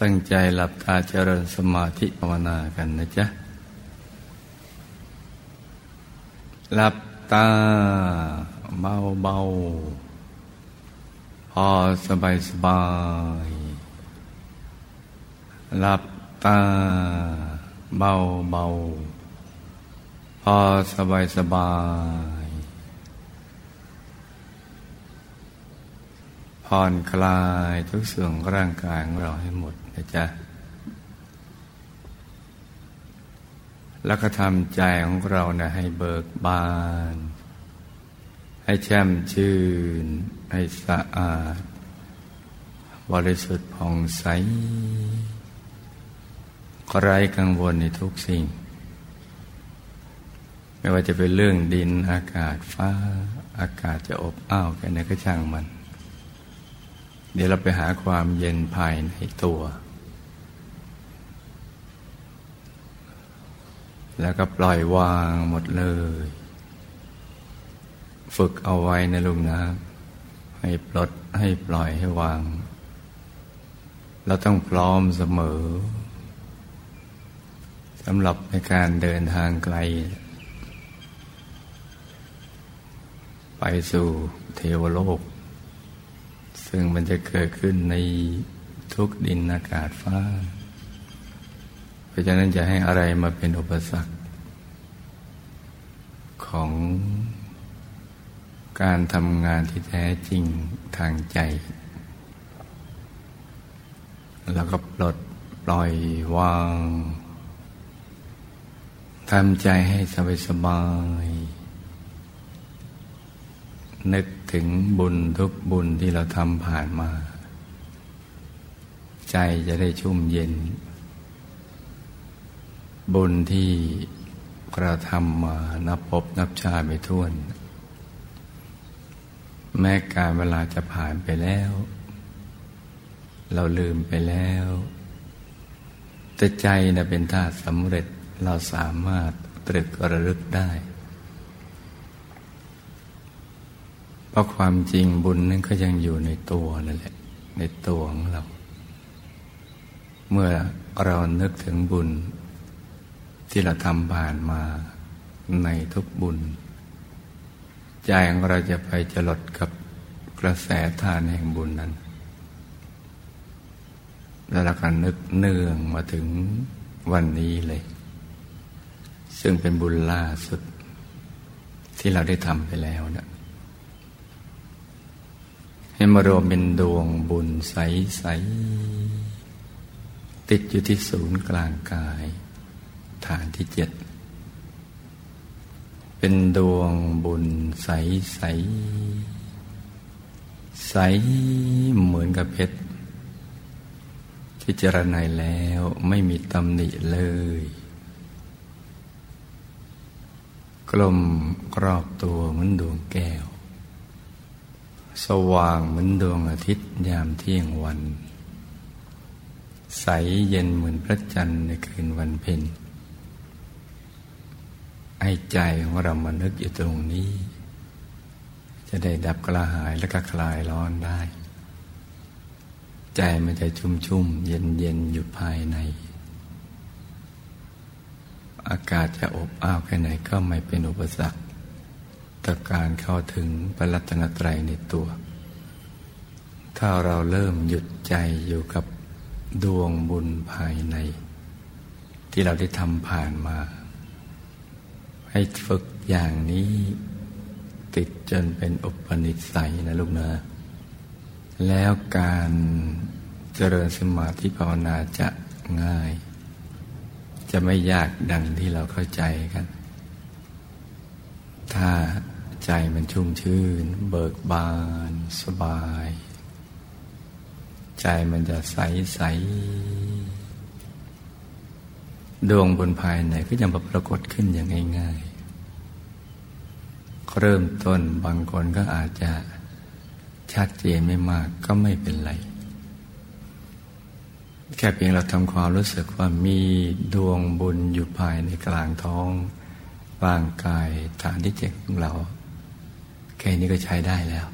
ตั้งใจหลับตาเจริญสมาธิภาวนากันนะจ๊ะ หลับตาเบาเบาพอสบายสบาย หลับตาเบาเบาพอสบายสบายผ่อนคลายทุกส่วนร่างกายของเราให้หมด นะจ๊ะแล้วก็ทำใจของเรานะให้เบิกบาน ให้แช่มชื่น ให้สะอาด บริสุทธิ์ผ่องใสไร้กังวลในทุกสิ่ง ไม่ว่าจะเป็นเรื่องดินอากาศฟ้า อากาศจะอบอ้าวแค่ไหนก็ช่างมัน เดี๋ยวเราไปหาความเย็นภายในตัว แล้วก็ปล่อยวางหมดเลย ฝึกเอาไว้ในลุงนะ ให้ปลดให้ปล่อยให้วาง เราต้องพร้อมเสมอสำหรับในการเดินทางไกล ไปสู่เทวโลก ซึ่งมันจะเกิดขึ้นในทุกดินอากาศฟ้า เพราะฉะนั้นจะให้อะไรมาเป็นอุปสรรค ของการทำงานที่แท้จริงทางใจ แล้วก็ปลดปล่อยวางทำใจให้สบายสบาย นึกถึงบุญทุกบุญที่เราทำผ่านมา ใจจะได้ชุ่มเย็น บุญที่เราทำมานับพบนับชาไม่ท้วน แม้การเวลาจะผ่านไปแล้ว เราลืมไปแล้ว แต่ใจนะเป็นธาตุสำเร็จเราสามารถตรึกระลึกได้ เพราะความจริงบุญนั้นก็ยังอยู่ในตัวนั่นแหละ ในตัวของเรา เมื่อเรานึกถึงบุญ ที่เราทำผ่านมาในทุกบุญ ใจของเราจะไปจลดกับกระแสทานแห่งบุญนั้น แล้วเราก็นึกเนื่องมาถึงวันนี้เลย ซึ่งเป็นบุญล่าสุด ที่เราได้ทำไปแล้วนะให้มารวมเป็นดวงบุญใส ๆ ติดอยู่ที่ศูนย์กลางกาย ฐานที่เจ็ด เป็นดวงบุญใสๆใสเหมือนกับเพชร ที่เจรไนแล้วไม่มีตำหนิเลย กลมกรอบตัวเหมือนดวงแก้ว สว่างเหมือนดวงอาทิตย์ยามเที่ยงวันใสเย็นเหมือนพระจันทร์ในคืนวันเพ็ญ ให้ใจของเรามานึกอยู่ตรงนี้ จะได้ดับกระหายและก็คลายร้อนได้ ใจมันจะชุ่มชุ่มเย็นเย็นอยู่ภายใน อากาศจะอบอ้าวแค่ไหนก็ไม่เป็นอุปสรรคต่อการเข้าถึงพระรัตนตรัยในตัว ถ้าเราเริ่มหยุดใจอยู่กับดวงบุญภายใน ที่เราได้ทำผ่านมา ให้ฝึกอย่างนี้ ติดจนเป็นอุปนิสัยนะลูกนะ แล้วการเจริญสมาธิภาวนาจะง่าย จะไม่ยากดังที่เราเข้าใจกัน ถ้าใจมันชุ่มชื่น เบิกบานสบาย ใจมันจะใสใส ดวงบนภายในก็จะมาปรากฏขึ้นอย่างง่าย ๆ เริ่มต้นบางคนก็อาจจะชัดเจนไม่มากก็ไม่เป็นไร แค่เพียงเราทำความรู้สึกว่ามีดวงบุญอยู่ภายในกลางท้องร่างกายฐานที่เจ็ดของเรา แค่นี้ก็ใช้ได้แล้ว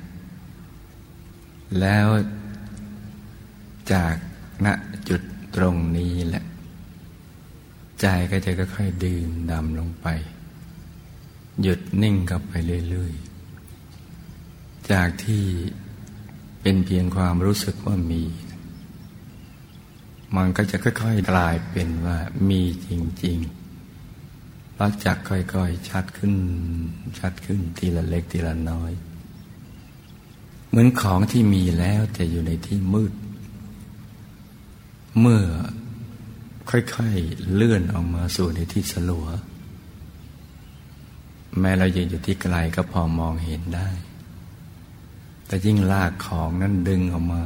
แล้วจากณจุดตรงนี้แหละ ใจก็จะค่อยๆดื่มดำลงไป หยุดนิ่งกับไปเรื่อยๆ จากที่เป็นเพียงความรู้สึกว่ามี มันก็จะค่อยๆกลายเป็นว่ามีจริงๆรักจักค่อยๆ ชัดขึ้น ชัดขึ้นทีละเล็กทีละน้อย เหมือนของที่มีแล้วแต่อยู่ในที่มืด เมื่อ ค่อยๆเลื่อนออกมาสู่ในที่สลัว แม้เรายืนอยู่ที่ไกลก็พอมองเห็นได้ แต่ยิ่งลากของนั้นดึงออกมา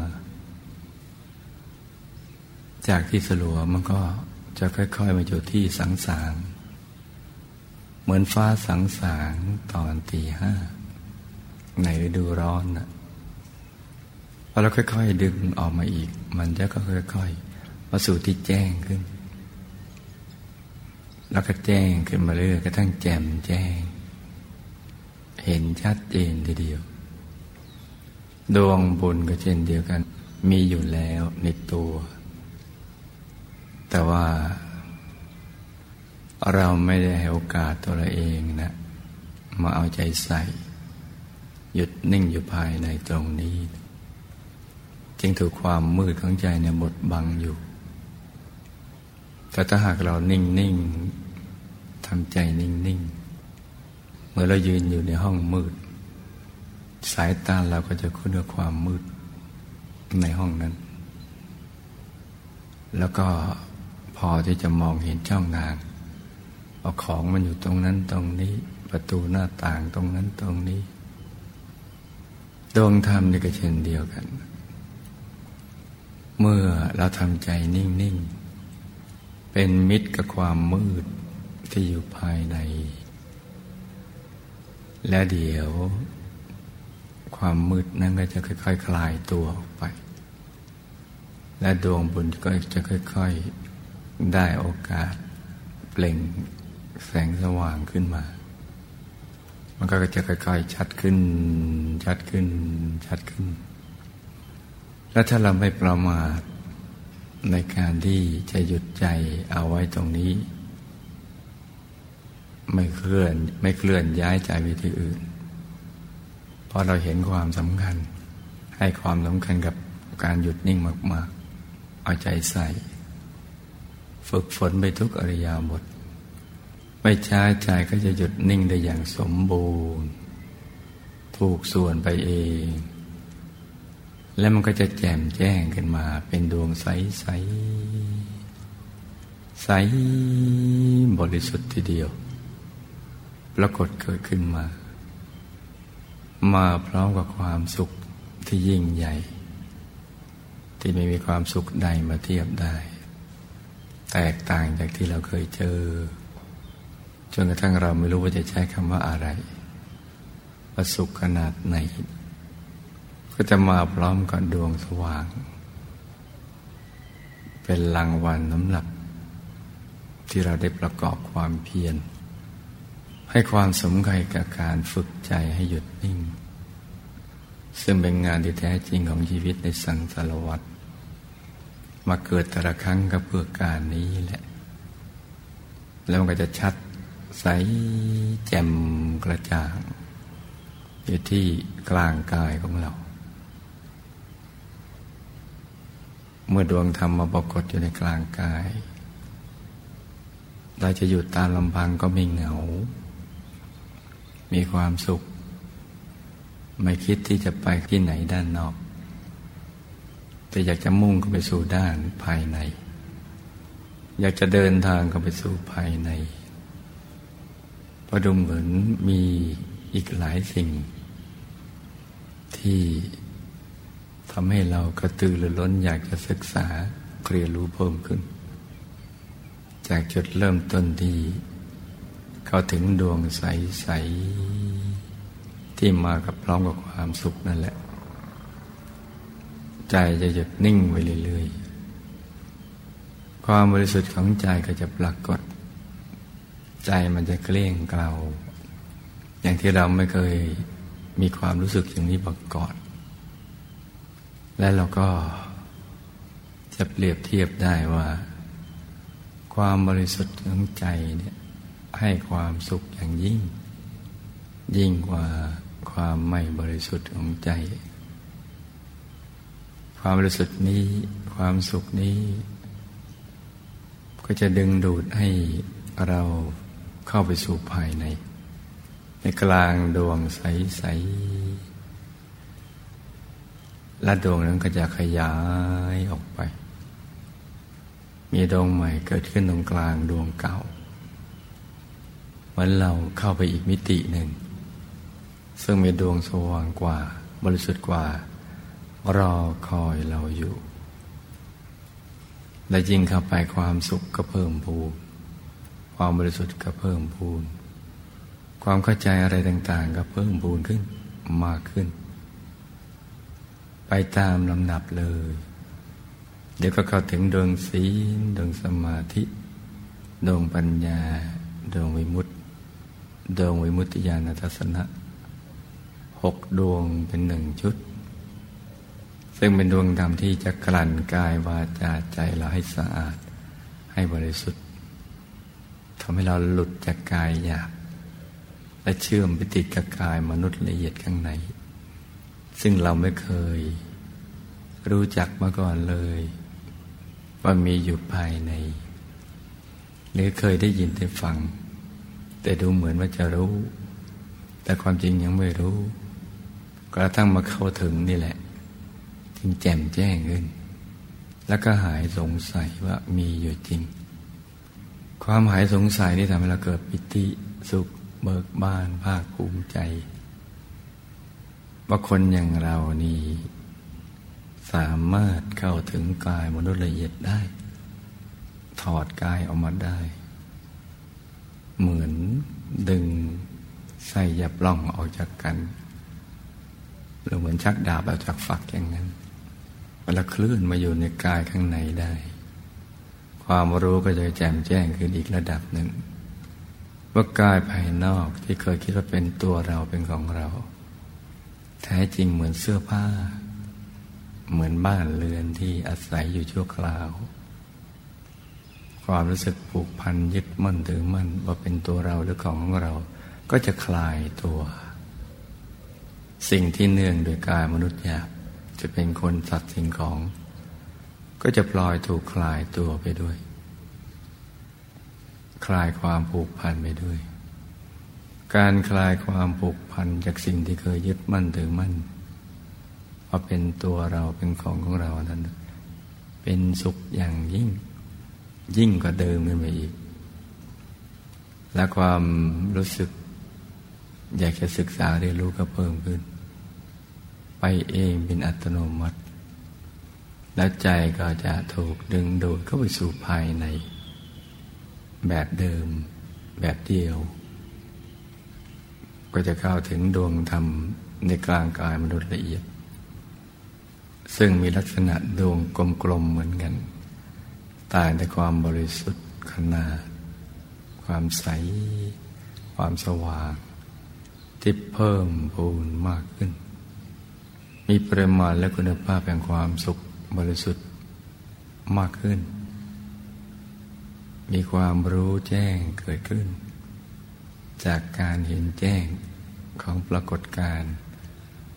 จากที่สลัวมันก็จะค่อยๆมาอยู่ที่สังสารเหมือนฟ้าสังสารตอนตีห้าในฤดูร้อนนะพอเราค่อย ๆ ดึงออกมาอีก มันจะก็ค่อย ๆ มาสู่ที่แจ้งขึ้น แล้วก็แจ้งขึ้นมาเรื่อยกระทั่งแจ่มแจ้ง เห็นชัดเจนทีเดียว ดวงบุญก็เช่นเดียวกัน มีอยู่แล้วในตัว แต่ว่า เราไม่ได้ให้โอกาสตัวเราเองนะ มาเอาใจใส่ หยุดนิ่งอยู่ภายในตรงนี้ จึงถูกความมืดของใจเนี่ยบดบังอยู่แต่ถ้าหากเรานิ่งนิ่ง ทำใจนิ่งนิ่งเมื่อเรายืนอยู่ในห้องมืด สายตาเราก็จะคุ้นกับความมืดในห้องนั้น แล้วก็พอที่จะมองเห็นช่องทางเอาของมันอยู่ตรงนั้นตรงนี้ ประตูหน้าต่างตรงนั้นตรงนี้ดวงธรรมนี่ก็เช่นเดียวกัน เมื่อเราทำใจนิ่ง ๆ เป็นมิตรกับความมืด ที่อยู่ภายใน และเดี๋ยว ความมืดนั้นก็จะค่อยๆคคลายตัวออกไป และดวงบุญก็จะค่อยๆได้โอกาส เปล่งแสงสว่างขึ้นมา มันก็จะค่อยๆชัดขึ้น ชัดขึ้น ชัดขึ้น และถ้าเราไม่ประมาทในการที่จะหยุดใจเอาไว้ตรงนี้ ไม่เคลื่อน ไม่เคลื่อนย้ายใจไปที่อื่น เพราะเราเห็นความสำคัญ ให้ความสำคัญกับการหยุดนิ่งมากๆ เอาใจใส่ ฝึกฝนไปทุกอริยาบท ไม่ช้าใจก็จะหยุดนิ่งได้อย่างสมบูรณ์ ถูกส่วนไปเอง และมันก็จะแจ่มแจ้งขึ้นมา เป็นดวงใสใสใสบริสุทธิ์ทีเดียว รากฏเกิดขึ้นมา มาพร้อมกับความสุขที่ยิ่งใหญ่ ที่ไม่มีความสุขใดมาเทียบได้ แตกต่างจากที่เราเคยเจอ จนกระทั่งเราไม่รู้ว่าจะใช้คำว่าอะไรว่าสุขขนาดไหน ก็จะมาพร้อมกับดวงสว่าง เป็นรางวัลน้ำหลับที่เราได้ประกอบความเพียร ให้ความสำคัญกับการฝึกใจให้หยุดนิ่ง ซึ่งเป็นงานที่แท้จริงของชีวิตในสังสารวัฏมาเกิดแต่ละครั้งก็เพื่อการนี้แหละ แล้วมันก็จะชัดใสแจ่มกระจ่างอยู่ที่กลางกายของเรา เมื่อดวงธรรมมาปรากฏอยู่ในกลางกาย เราจะหยุดตามลำพังก็ไม่เหงา มีความสุข ไม่คิดที่จะไปที่ไหนด้านนอก แต่อยากจะมุ่งเข้าไปสู่ด้านภายใน อยากจะเดินทางเข้าไปสู่ภายในเพราะดูเหมือนมีอีกหลายสิ่ง ที่ทำให้เรากระตือรือร้นอยากจะศึกษาเรียนรู้เพิ่มขึ้น จากจุดเริ่มต้นที่ เข้าถึงดวงใส ๆ ที่มากับพร้อมกับความสุขนั่นแหละ ใจจะหยุดนิ่งไว้เรื่อย ๆ ความบริสุทธิ์ของใจก็จะปรากฏ ใจมันจะเกลี้ยงเกลาอย่างที่เราไม่เคยมีความรู้สึกอย่างนี้มาก่อน และเราก็จะเปรียบเทียบได้ว่า ความบริสุทธิ์ของใจเนี่ย ให้ความสุขอย่างยิ่ง ยิ่งกว่าความไม่บริสุทธิ์ของใจ ความบริสุทธิ์นี้ความสุขนี้ ก็จะดึงดูดให้เราเข้าไปสู่ภายใน ในกลางดวงใส ๆ และดวงนั้นก็จะขยายออกไป มีดวงใหม่เกิดขึ้นตรงกลางดวงเก่า มือนเราเข้าไปอีกมิติหนึ่ง ซึ่งมีดวงสว่างกว่า บริสุทธิ์กว่า รอคอยเราอยู่ และยิ่งเข้าไปความสุขก็เพิ่มพูนความบริสุทธิ์ก็เพิ่มพูนความเข้าใจอะไรต่าง ๆ ก็เพิ่มพูนขึ้นมากขึ้น ไปตามลำดับเลย เดี๋ยวก็เข้าถึงดวงศีลดวงสมาธิดวงปัญญาดวงวิมุตติ ดวงวิมุตติญาณทัศนะหกดวงเป็นหนึ่งชุด ซึ่งเป็นดวงธรรมที่จะกลั่นกายวาจาใจเราให้สะอาด ให้บริสุทธิ์ทำให้เราหลุดจากกายหยาบและเชื่อมไปติดกับกายมนุษย์ละเอียดข้างใน ซึ่งเราไม่เคย รู้จักมาก่อนเลย ว่ามีอยู่ภายใน หรือเคยได้ยินได้ฟัง แต่ดูเหมือนว่าจะรู้ แต่ความจริงยังไม่รู้ กระทั่งมาเข้าถึงนี่แหละ จึงแจ่มแจ้งขึ้น แล้วก็หายสงสัยว่ามีอยู่จริง ความหายสงสัยนี่ทำให้เราเกิดปิติสุขเบิกบานภาคภูมิใจ ว่าคนอย่างเรานี่สามารถเข้าถึงกายมนุษย์ละเอียดได้ ถอดกายออกมาได้ เหมือนดึงใส่ยับล่องออกจากกัน หรือเหมือนชักดาบออกจากฝักอย่างนั้นเวลาคลื่นมาอยู่ในกายข้างในได้ ความรู้ก็จะแจ่มแจ้งขึ้นอีกระดับหนึ่ง ว่ากายภายนอกที่เคยคิดว่าเป็นตัวเราเป็นของเรา แท้จริงเหมือนเสื้อผ้า เหมือนบ้านเรือนที่อาศัยอยู่ชั่วคราว ความรู้สึกผูกพันยึดมั่นถือมั่นว่าเป็นตัวเราหรือของของเรา ก็จะคลายตัว สิ่งที่เนื่องโดยกายมนุษย์หยาบจะเป็นคนสัตว์สิ่งของ ก็จะปล่อยถูกคลายตัวไปด้วย คลายความผูกพันไปด้วย การคลายความผูกพันจากสิ่งที่เคยยึดมั่นถือมั่นว่าเป็นตัวเราเป็นของของเรานั้น เป็นสุขอย่างยิ่ง ยิ่งกว่าเดิมขึ้นไปอีก และความรู้สึก อยากจะศึกษาเรียนรู้ก็เพิ่มขึ้น ไปเองเป็นอัตโนมัติ แล้วใจก็จะถูกดึงดูดเข้าไปสู่ภายใน แบบเดิม แบบเดียว ก็จะเข้าถึงดวงธรรมในกลางกายมนุษย์ละเอียด ซึ่งมีลักษณะดวงกลมๆเหมือนกัน ตายแต่ความบริสุทธิ์ขนาด ความใส ความสว่างที่เพิ่มพูนมากขึ้น มีปริมาณและคุณภาพแห่งความสุขบริสุทธิ์มากขึ้น มีความรู้แจ้งเกิดขึ้น จากการเห็นแจ้งของปรากฏการณ์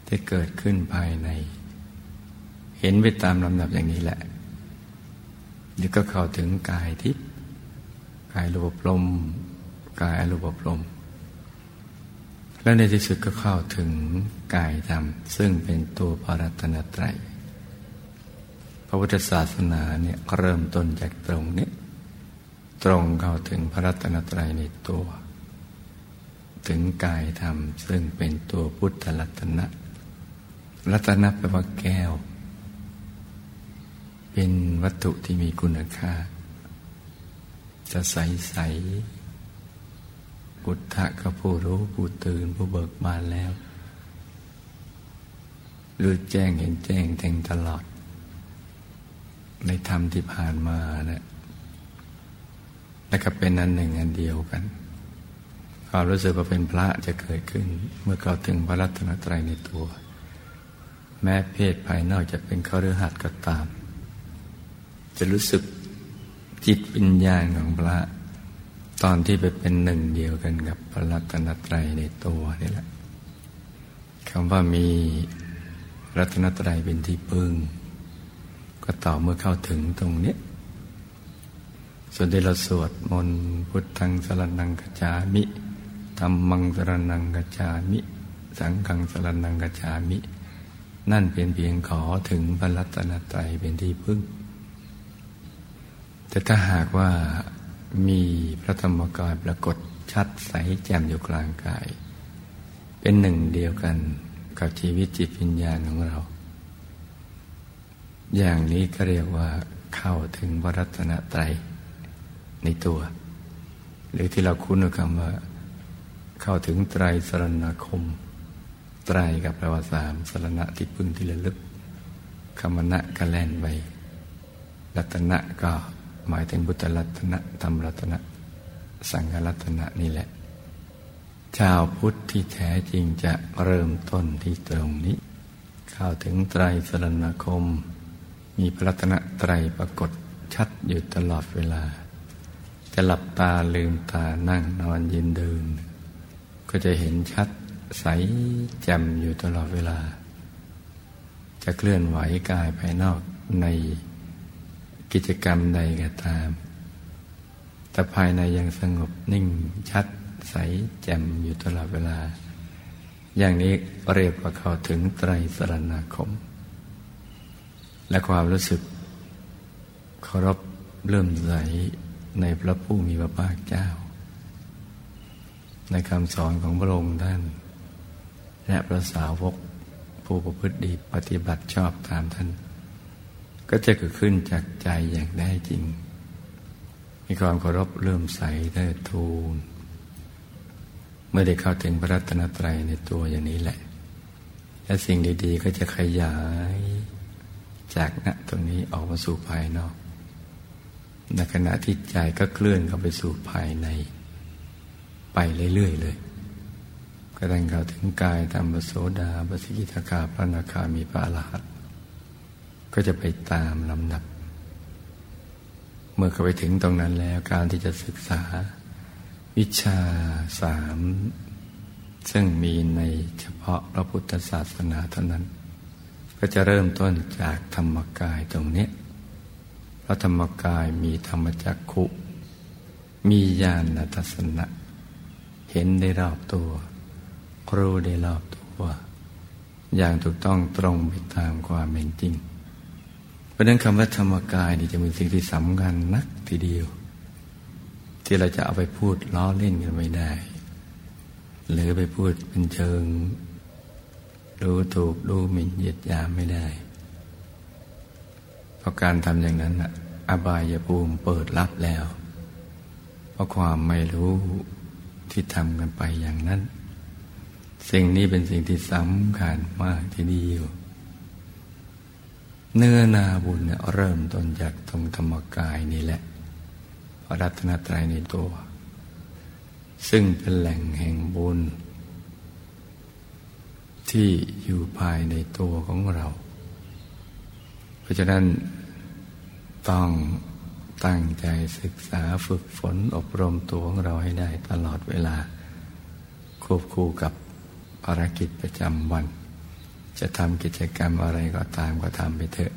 ที่เกิดขึ้นภายใน เห็นไปตามลำดับอย่างนี้แหละ เดี๋ยวก็เข้าถึงกายทิพย์กายรูปลมกายอรูปลมและในที่สุดก็เข้าถึงกายธรรม ซึ่งเป็นตัวพระรัตนตรัย พระพุทธศาสนาเนี่ยเริ่มต้นจากตรงนี้ ตรงเข้าถึงพระรัตนตรัยในตัว ถึงกายธรรม ซึ่งเป็นตัวพุทธรัตนะ รัตนะแปลว่าแก้ว เป็นวัตถุที่มีคุณค่า จะใสใสกุฏะก็ผู้รู้ผู้ตื่นผู้เบิกบานแล้วรือแจ้งเห็นแจ้งแทงตลอด ในธรรมที่ผ่านมานะและก็เป็นอันหนึ่งอันเดียวกันความรู้สึกว่าเป็นพระจะเกิดขึ้น เมื่อเขาถึงพระรัตนตรัยในตัว แม้เพศภายนอกจะเป็นเขาฤหัสก็ตาม จะรู้สึกจิตวิญญาณของพระ ตอนที่ไปเป็นหนึ่งเดียวกันกับพระรัตนตรัยในตัวนี่แหละคำว่ามีรัตนตรัยเป็นที่พึ่ง ก็ต่อเมื่อเข้าถึงตรงนี้ส่วนที่เราสวดมนต์พุทธังสรนังกัจจามิธรรมังสรนังกัจจามิ สังฆังสรนังกัจจามิ นั่นเป็นเพียงขอถึงพระรัตนตรัยเป็นที่พึ่ง แต่ถ้าหากว่ามีพระธรรมกายปรากฏชัดใสแจ่มอยู่กลางกาย เป็นหนึ่งเดียวกันกับชีวิตจิตวิญญาณของเรา อย่างนี้ก็เรียกว่าเข้าถึงวรัตนตรัยในตัว หรือที่เราคุ้นคำว่า เข้าถึงไตรสรณคม ไตรกับแปลว่าสามสรณะที่พึ่งที่ระลึกคำนะก็แล่นไปรัตนะก็ หมายถึงบุตรรัตนะธรรมรัตนะ สังฆรัตนะนี่แหละ ชาวพุทธที่แท้จริงจะเริ่มต้นที่ตรงนี้ เข้าถึงไตรสรณคม มีพระรัตนตรปรากฏชัดอยู่ตลอดเวลา จะหลับตาลืมตานั่งนอนยืนเดิน ก็จะเห็นชัดใสแจ่มอยู่ตลอดเวลา จะเคลื่อนไหวกายภายนอกใน กิจกรรมใดก็ตาม แต่ภายในยังสงบนิ่งชัดใสแจ่มอยู่ตลอดเวลา อย่างนี้เรียกว่าเข้าถึงไตรสรณาคม และความรู้สึกเคารพเริ่มใสในพระผู้มีพระภาคเจ้า ในคำสอนของพระองค์ท่าน และพระสาวกผู้ประพฤติดีปฏิบัติชอบตามท่าน ก็จะเกิดขึ้นจากใจอย่างแท้จริง มีความเคารพเริ่มใสเทิดทูนเมื่อได้เข้าถึงพระรัตนตรัยในตัวอย่างนี้แหละ และสิ่งดีๆก็จะขยายจากณตรงนี้ออกมาสู่ภายนอก ในขณะที่ใจก็เคลื่อนเข้าไปสู่ภายใน ไปเรื่อยๆเลยก็ตั้งเข้าถึงกายธรรมโสดาบสิกิทาคาพระนาคามีพระอรหันต ก็จะไปตามลำดับ เมื่อเข้าไปถึงตรงนั้นแล้วการที่จะศึกษา วิชาสาม ซึ่งมีในเฉพาะพระพุทธศาสนาเท่านั้น ก็จะเริ่มต้นจากธรรมกายตรงนี้พระธรรมกายมีธรรมจักขุ มีญาณทัศนะ เห็นได้รอบตัว รู้ได้รอบตัว อย่างถูกต้องตรงไปตามความเป็นจริง เพราะนั้นคำว่าธรรมกายนี่จะเป็นสิ่งที่สำคัญนักทีเดียว ที่เราจะเอาไปพูดล้อเล่นกันไม่ได้ หรือไปพูดเป็นเชิง ดูถูกดูหมิ่นเหยียดยามไม่ได้ เพราะการทำอย่างนั้นอบายภูมิเปิดรับแล้ว เพราะความไม่รู้ที่ทำกันไปอย่างนั้น สิ่งนี้เป็นสิ่งที่สำคัญมากทีเดียว เนื้อนาบุญเนี่ยเริ่มต้นจากตรงธรรมกายนี่แหละรัตนตรัยในตัว ซึ่งเป็นแหล่งแห่งบุญ ที่อยู่ภายในตัวของเรา เพราะฉะนั้นต้องตั้งใจศึกษาฝึกฝนอบรมตัวของเราให้ได้ตลอดเวลา ควบคู่กับภารกิจประจำวัน จะทำกิจกรรมอะไรก็ตามก็ทำไปเถอะ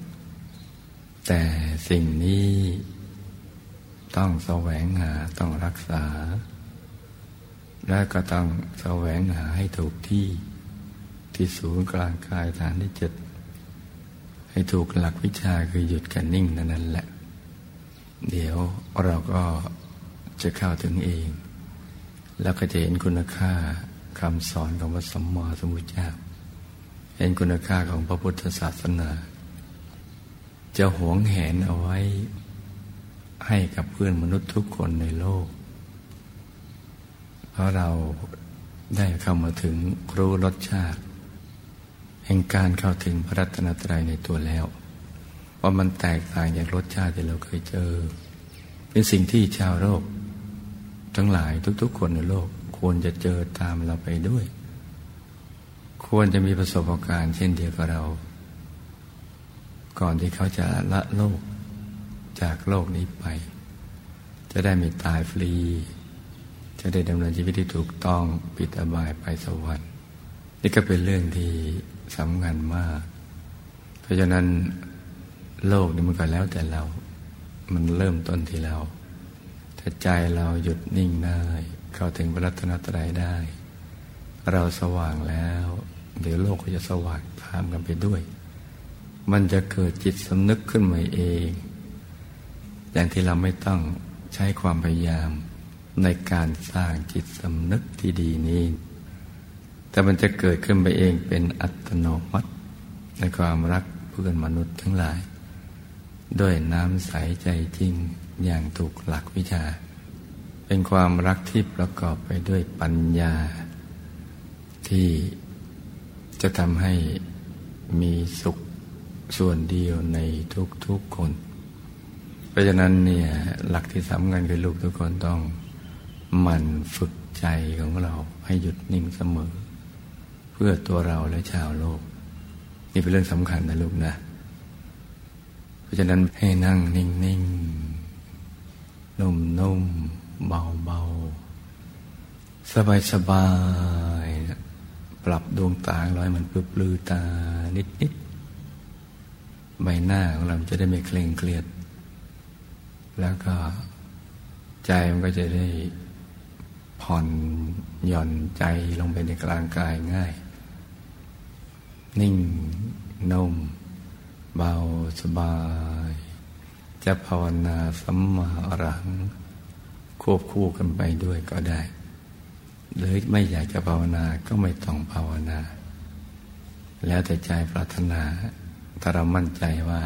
แต่สิ่งนี้ต้องแสวงหาต้องรักษา และก็ต้องแสวงหาให้ถูกที่ที่ศูนย์กลางกายฐานที่เจ็ดให้ถูกหลักวิชาคือหยุดกันนิ่งนั่นแหละ เดี๋ยวเราก็จะเข้าถึงเอง แล้วก็จะเห็นคุณค่าคำสอนของพระสัมมาสัมพุทธเจ้า เห็นคุณค่าของพระพุทธศาสนา จะหวงแหนเอาไว้ให้กับเพื่อนมนุษย์ทุกคนในโลก เพราะเราได้เข้ามาถึงรู้รสชาติ แห่งการเข้าถึงพระรัตนตรัยในตัวแล้วว่ามันแตกต่างจากรสชาติที่เราเคยเจอ เป็นสิ่งที่ชาวโลก ทั้งหลายทุกๆ คนในโลกควรจะเจอตามเราไปด้วย ควรจะมีประสบการณ์เช่นเดียวกับเรา ก่อนที่เขาจะละโลกจากโลกนี้ไป จะได้ไม่ตายฟรี จะได้ดำเนินชีวิตที่ถูกต้องปิดอบายไปสวรรค์ นี่ก็เป็นเรื่องที่สำคัญมาก เพราะฉะนั้นโลกนี้มันก็แล้วแต่เรา มันเริ่มต้นที่เรา ถ้าใจเราหยุดนิ่งได้ เข้าถึงพระรัตนตรัยได้ เราสว่างแล้ว เดี๋ยวโลกก็จะสว่างตามกันไปด้วย มันจะเกิดจิตสำนึกขึ้นมาเอง อย่างที่เราไม่ต้องใช้ความพยายามในการสร้างจิตสำนึกที่ดีนี้ แต่มันจะเกิดขึ้นไปเองเป็นอัตโนมัติในความรักเพื่อนมนุษย์ทั้งหลาย ด้วยน้ำใสใจจริงอย่างถูกหลักวิชา เป็นความรักที่ประกอบไปด้วยปัญญา ที่จะทำให้มีสุขส่วนเดียวในทุกๆคน เพราะฉะนั้นเนี่ยหลักที่สำคัญคือลูกทุกคนต้องหมั่นฝึกใจของเราให้หยุดนิ่งเสมอ เพื่อตัวเราและชาวโลก นี่เป็นเรื่องสำคัญนะลูกนะ เพราะฉะนั้นให้นั่งนิ่งนิ่งนุ่มนุ่มเบาเบาสบายสบาย ปรับดวงตาลอยมันปลือปลือตานิดนิดใบหน้าของเราจะได้ไม่เคร่งเครียด แล้วก็ใจมันก็จะได้ผ่อนหย่อนใจลงไปในกลางกายง่าย นิ่งนุ่มเบาสบาย จะภาวนาสัมมาอรังควบคู่กันไปด้วยก็ได้ หรือไม่อยากจะภาวนาก็ไม่ต้องภาวนา แล้วแต่ใจปรารถนาถ้าเรามั่นใจว่า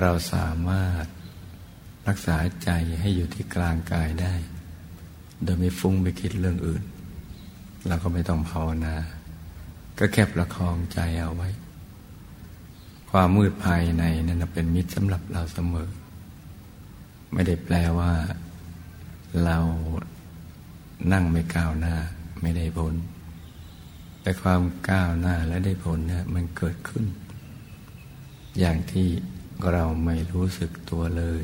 เราสามารถรักษาใจให้อยู่ที่กลางกายได้ โดยไม่ฟุ้งไปคิดเรื่องอื่น เราก็ไม่ต้องภาวนา ก็แค่ประคองใจเอาไว้ ความมืดภายในนั้นเป็นมิตรสำหรับเราเสมอ ไม่ได้แปลว่า เรา นั่งไม่ก้าวหน้าไม่ได้ผล แต่ความก้าวหน้าและได้ผลเนี่ยมันเกิดขึ้น อย่างที่เราไม่รู้สึกตัวเลย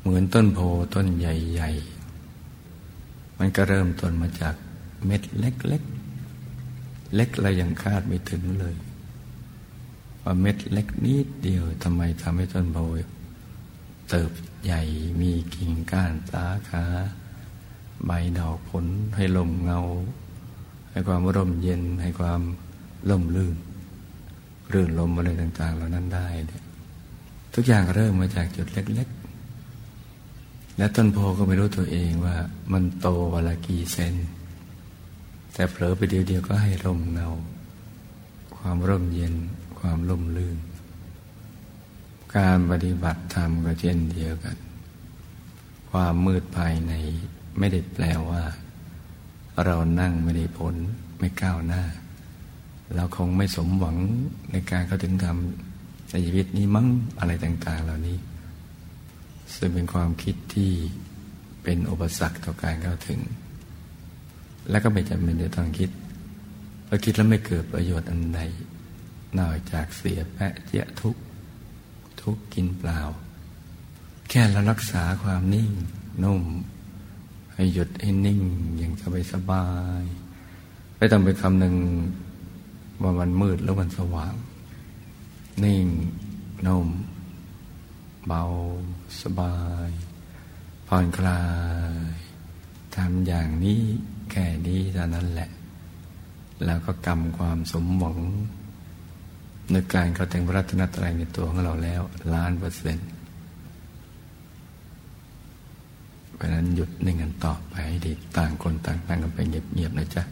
เหมือนต้นโพต้นใหญ่ ๆ มันก็เริ่มต้นมาจากเม็ดเล็กๆเล็กเรายังคาดไม่ถึงเลยว่าเม็ดเล็กนิดเดียวทำไมทำให้ต้นโพเติบใหญ่มีกิ่งก้านสาขา ใบดอกผลให้ลมเงา ให้ความร่มเย็น ให้ความล่มลื่น รื่นลมอะไรต่างๆ เหล่านั้นได้เนี่ยทุกอย่างเริ่มมาจากจุดเล็ก ๆ และต้นโพก็ไม่รู้ตัวเองว่า มันโตวันละกี่เซน แต่เผลอไปเดียวๆก็ให้ลมเงา ความร่มเย็น ความล่มลื่น การปฏิบัติธรรมก็เช่นเดียวกัน ความมืดภายใน ไม่ได้แปลว่า เรานั่งไม่ได้ผลไม่ก้าวหน้า เราคงไม่สมหวังในการเข้าถึงธรรมในชีวิตนี้มั้งอะไรต่าง ๆ เหล่านี้ ซึ่งเป็นความคิดที่เป็นอุปสรรคต่อการเข้าถึง และก็ไม่จำเป็นจะต้องคิดเพราะคิดแล้วไม่เกิดประโยชน์อันใดนอกจากเสียแปะเจียทุกทุกกินเปล่า แค่เรารักษาความนิ่งนุ่ม ให้หยุดให้นิ่งอย่างสบายสบายไม่ต้องไปคำหนึ่งว่ามันมืดแล้วมันสว่าง นิ่งนุ่มเบาสบาย ผ่อนคลายทำอย่างนี้แค่นี้เท่านั้นแหละ แล้วก็กำความสมหวังในการเข้าถึงพระรัตนตรัยในตัวของเราแล้วล้านเปอร์เซ็นต์ เพราะนั้นหยุดนิ่งกันต่อไปให้ดีต่างคนต่างนั่งกันไปเงียบๆนะจ๊ะ